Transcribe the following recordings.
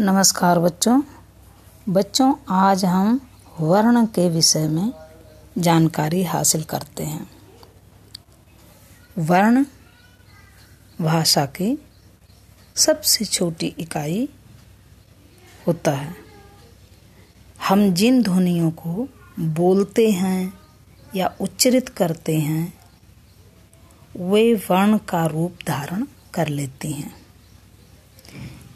नमस्कार बच्चों। बच्चों, आज हम वर्ण के विषय में जानकारी हासिल करते हैं। वर्ण भाषा की सबसे छोटी इकाई होता है। हम जिन ध्वनियों को बोलते हैं या उच्चरित करते हैं, वे वर्ण का रूप धारण कर लेती हैं।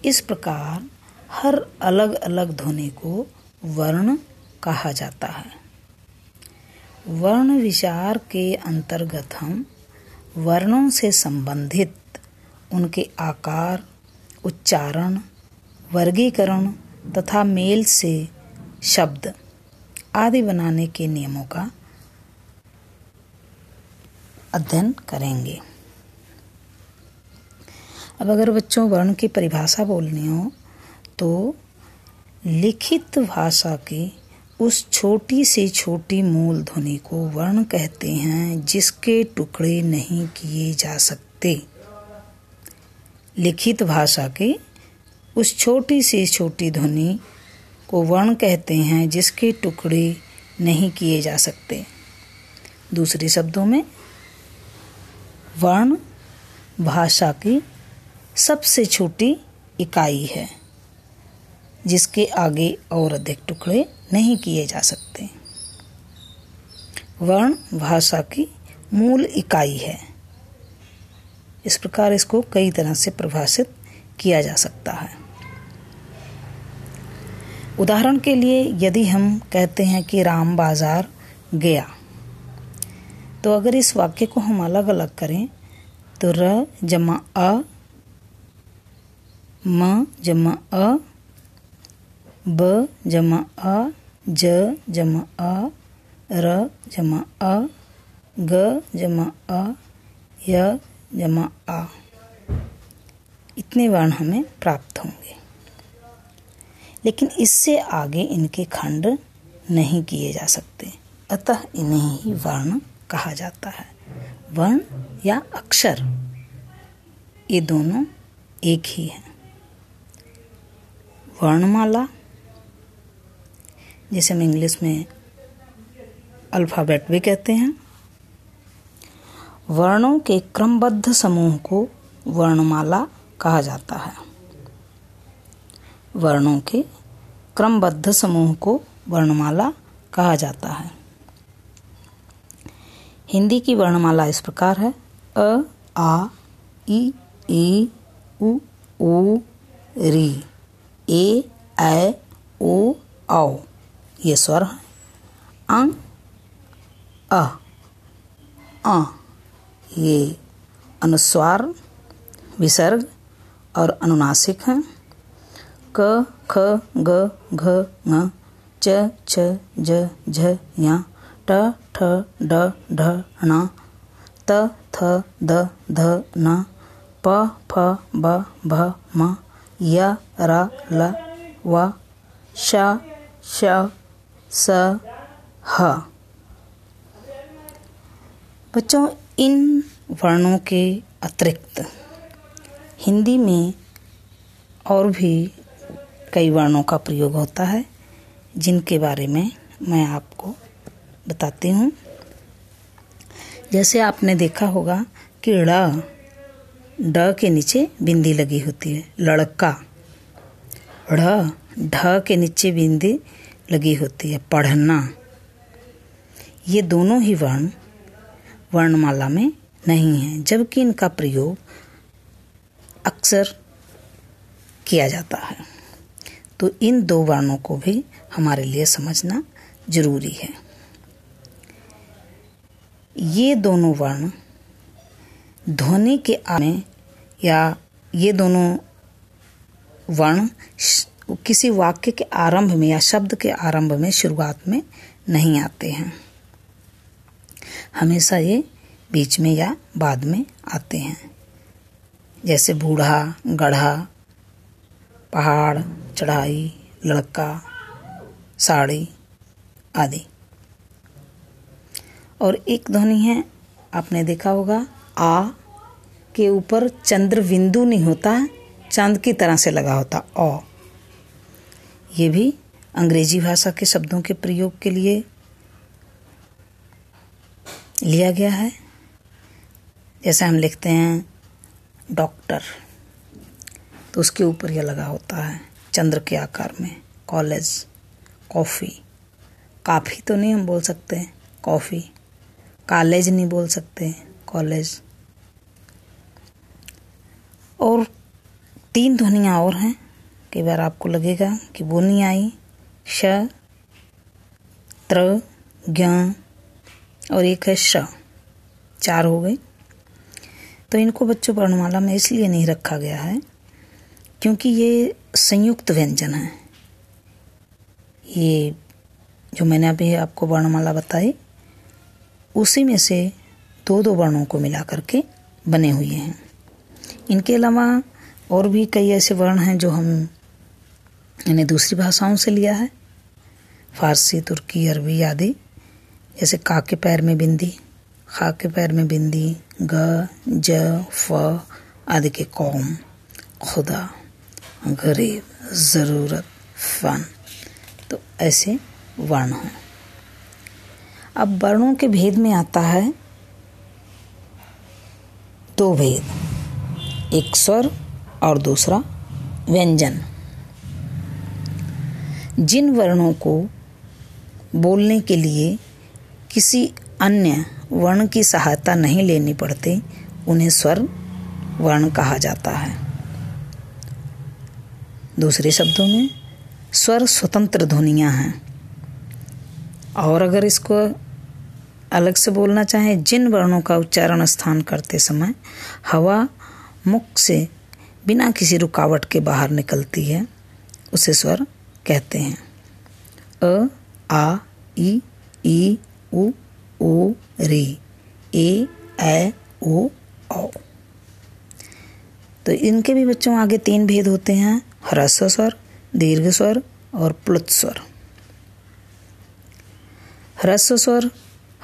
इस प्रकार हर अलग अलग ध्वनि को वर्ण कहा जाता है। वर्ण विचार के अंतर्गत हम वर्णों से संबंधित उनके आकार, उच्चारण, वर्गीकरण तथा मेल से शब्द आदि बनाने के नियमों का अध्ययन करेंगे। अब अगर बच्चों वर्ण की परिभाषा बोलनी हो तो लिखित भाषा की उस छोटी से छोटी मूल ध्वनि को वर्ण कहते हैं, जिसके टुकड़े नहीं किए जा सकते। लिखित भाषा के उस छोटी से छोटी ध्वनि को वर्ण कहते हैं, जिसके टुकड़े नहीं किए जा सकते। दूसरे शब्दों में, वर्ण भाषा की सबसे छोटी इकाई है। जिसके आगे और अधिक टुकड़े नहीं किए जा सकते। वर्ण भाषा की मूल इकाई है। इस प्रकार इसको कई तरह से परिभाषित किया जा सकता है। उदाहरण के लिए यदि हम कहते हैं कि राम बाज़ार गया तो अगर इस वाक्य को हम अलग अलग करें तो र जमा अ, म जमा अ ब जमा अ ज जमा अ र जमा अ ग जमा अ य जमा आ। इतने वर्ण हमें प्राप्त होंगे। लेकिन इससे आगे इनके खंड नहीं किए जा सकते। अतः इन्हें ही वर्ण कहा जाता है। वर्ण या अक्षर, ये दोनों एक ही हैं। वर्णमाला जिसे हम इंग्लिश में अल्फ़ाबेट भी कहते हैं। वर्णों के क्रमबद्ध समूह को वर्णमाला कहा जाता है। वर्णों के क्रमबद्ध समूह को वर्णमाला कहा जाता है। हिंदी की वर्णमाला इस प्रकार है। अ, आ ई ई उ ओ री। ए, ऐ, ओ औ ये स्वर है। अं अ अ, ये अनुस्वार, विसर्ग और अनुनासिक हैं। क, ख, ग, घ, ङ, च छ ज, झ य ट, ठ, ड, ढ, ण, त, थ, द, ध, न, प, फ, ब, भ, म, य, र, ल, व, श श स, ह। बच्चों, इन वर्णों के अतिरिक्त, हिंदी में और भी कई वर्णों का प्रयोग होता है, जिनके बारे में मैं आपको बताती हूँ। जैसे आपने देखा होगा कि ड़, ड के नीचे बिंदी लगी होती है, लड़का। ढ़, ढ के नीचे बिंदी लगी होती है, पढ़ना। ये दोनों ही वर्ण वर्णमाला में नहीं है, जबकि इनका प्रयोग अक्सर किया जाता है। तो इन दो वर्णों को भी हमारे लिए समझना ज़रूरी है। ये दोनों वर्ण ध्वनि के आने या ये दोनों वर्ण किसी वाक्य के आरंभ में या शब्द के आरंभ में, शुरुआत में नहीं आते हैं। हमेशा ये बीच में या बाद में आते हैं। जैसे बूढ़ा, गढ़ा, पहाड़, चढ़ाई, लड़का, साड़ी आदि। और एक ध्वनि है, आपने देखा होगा, आ के ऊपर चंद्र बिंदु नहीं होता, चाँद की तरह से लगा होता ओ ये भी अंग्रेज़ी भाषा के शब्दों के प्रयोग के लिए लिया गया है। जैसे हम लिखते हैं, डॉक्टर। तो उसके ऊपर यह लगा होता है, चंद्र के आकार में, कॉलेज, कॉफ़ी। काफ़ी तो नहीं हम बोल सकते, कॉफ़ी। कॉलेज नहीं बोल सकते, कॉलेज। और तीन ध्वनियाँ और हैं। कई बार आपको लगेगा कि वो नहीं आई। श, त्र, ज्ञ और एक है श। चार हो गए। तो इनको बच्चों वर्णमाला में इसलिए नहीं रखा गया है क्योंकि ये संयुक्त व्यंजन है। ये जो मैंने अभी आपको वर्णमाला बताई, उसी में से दो दो वर्णों को मिला करके बने हुए हैं। इनके अलावा और भी कई ऐसे वर्ण हैं जो हम इन्हें दूसरी भाषाओं से लिया है। फारसी, तुर्की, अरबी आदि। जैसे का के पैर में बिंदी, खा के पैर में बिंदी, ग, ज, फ आदि के कौम। खुदा, गरीब, ज़रूरत, फन। तो ऐसे वर्ण हैं। अब वर्णों के भेद में आता है दो भेद। एक स्वर और दूसरा व्यंजन। जिन वर्णों को बोलने के लिए किसी अन्य वर्ण की सहायता नहीं लेनी पड़ती, उन्हें स्वर वर्ण कहा जाता है। दूसरे शब्दों में, स्वर स्वतंत्र ध्वनियाँ हैं। और अगर इसको अलग से बोलना चाहें, जिन वर्णों का उच्चारण स्थान करते समय हवा मुख से बिना किसी रुकावट के बाहर निकलती है, उसे स्वर कहते हैं। अ, आ ई ई उ, ओ, रे, ए ओ, औ। तो इनके भी बच्चों आगे तीन भेद होते हैं ह्रस्व स्वर दीर्घ स्वर और प्लुत स्वर ह्रस्व स्वर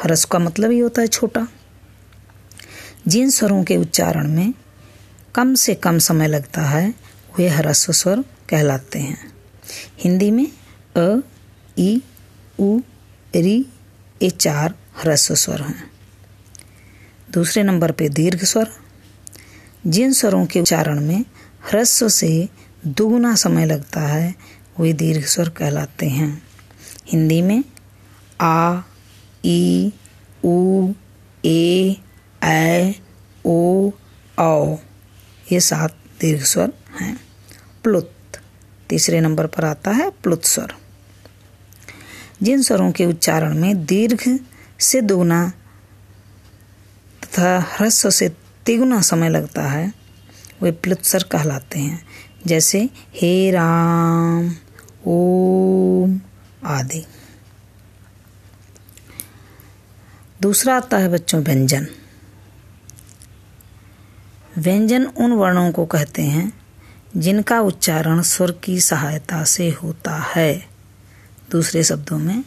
ह्रस्व का मतलब ही होता है छोटा। जिन स्वरों के उच्चारण में कम से कम समय लगता है, वे ह्रस्व स्वर कहलाते हैं। हिंदी में अ ई उ, री ये चार ह्रस्व स्वर हैं। दूसरे नंबर पे दीर्घ स्वर। जिन स्वरों के उच्चारण में ह्रस्व से दुगुना समय लगता है, वे दीर्घ स्वर कहलाते हैं। हिंदी में आ ई उ, ए, ऐ, ओ, औ, ये सात दीर्घ स्वर हैं। प्लुत। तीसरे नंबर पर आता है प्लुत स्वर। जिन स्वरों के उच्चारण में दीर्घ से दोगुना तथा ह्रस्व से तिगुना समय लगता है, वे प्लुत्सर कहलाते हैं, जैसे हे राम, ओम आदि। दूसरा आता है बच्चों व्यंजन। व्यंजन उन वर्णों को कहते हैं जिनका उच्चारण स्वर की सहायता से होता है। दूसरे शब्दों में,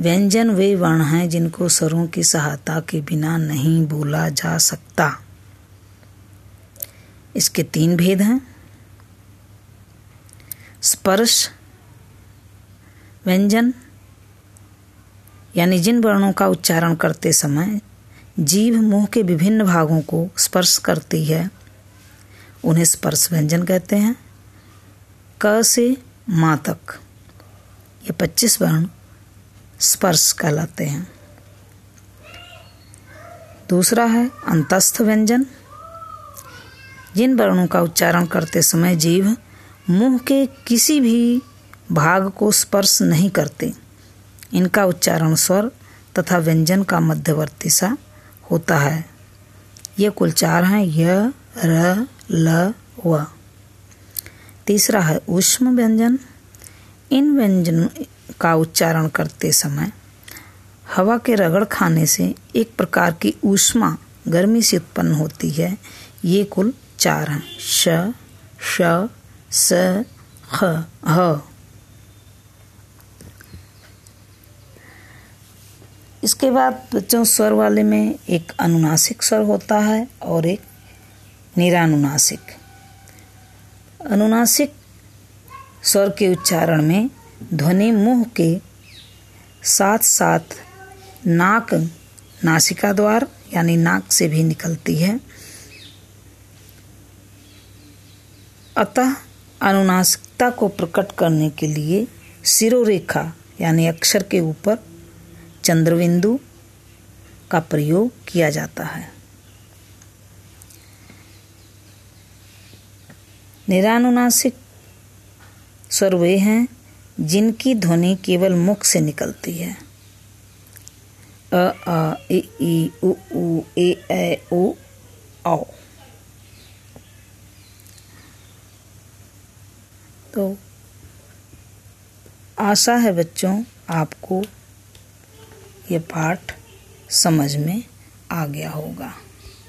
व्यंजन वे वर्ण हैं जिनको स्वरों की सहायता के बिना नहीं बोला जा सकता। इसके तीन भेद हैं। स्पर्श, व्यंजन, यानी जिन वर्णों का उच्चारण करते समय जीव मुँह के विभिन्न भागों को स्पर्श करती है उन्हें स्पर्श व्यंजन कहते हैं। क से माँ तक ये पच्चीस वर्ण स्पर्श कहलाते हैं। दूसरा है अंतस्थ व्यंजन। जिन वर्णों का उच्चारण करते समय जीव मुँह के किसी भी भाग को स्पर्श नहीं करते, इनका उच्चारण स्वर तथा व्यंजन का मध्यवर्ती सा होता है। ये कुल चार हैं, य, र ल, व. तीसरा है उष्म व्यंजन। इन व्यंजन का उच्चारण करते समय हवा के रगड़ खाने से एक प्रकार की ऊष्मा गर्मी से उत्पन्न होती है। ये कुल चार हैं। श श, स, ख, ह. इसके बाद बच्चों, स्वर वाले में एक अनुनासिक स्वर होता है और एक निरानुनासिक। अनुनासिक स्वर के उच्चारण में ध्वनि मुँह के साथ साथ नाक नासिका द्वार, यानी नाक से भी निकलती है। अतः अनुनासिकता को प्रकट करने के लिए सिरोरेखा, यानी अक्षर के ऊपर चंद्रबिंदु का प्रयोग किया जाता है। निरानुनासिक स्वर वे हैं, जिनकी ध्वनि केवल मुख से निकलती है। अ, आ, इ ई उ ऊ ए, ऐ ओ औ। तो आशा है बच्चों, आपको ये पाठ समझ में आ गया होगा।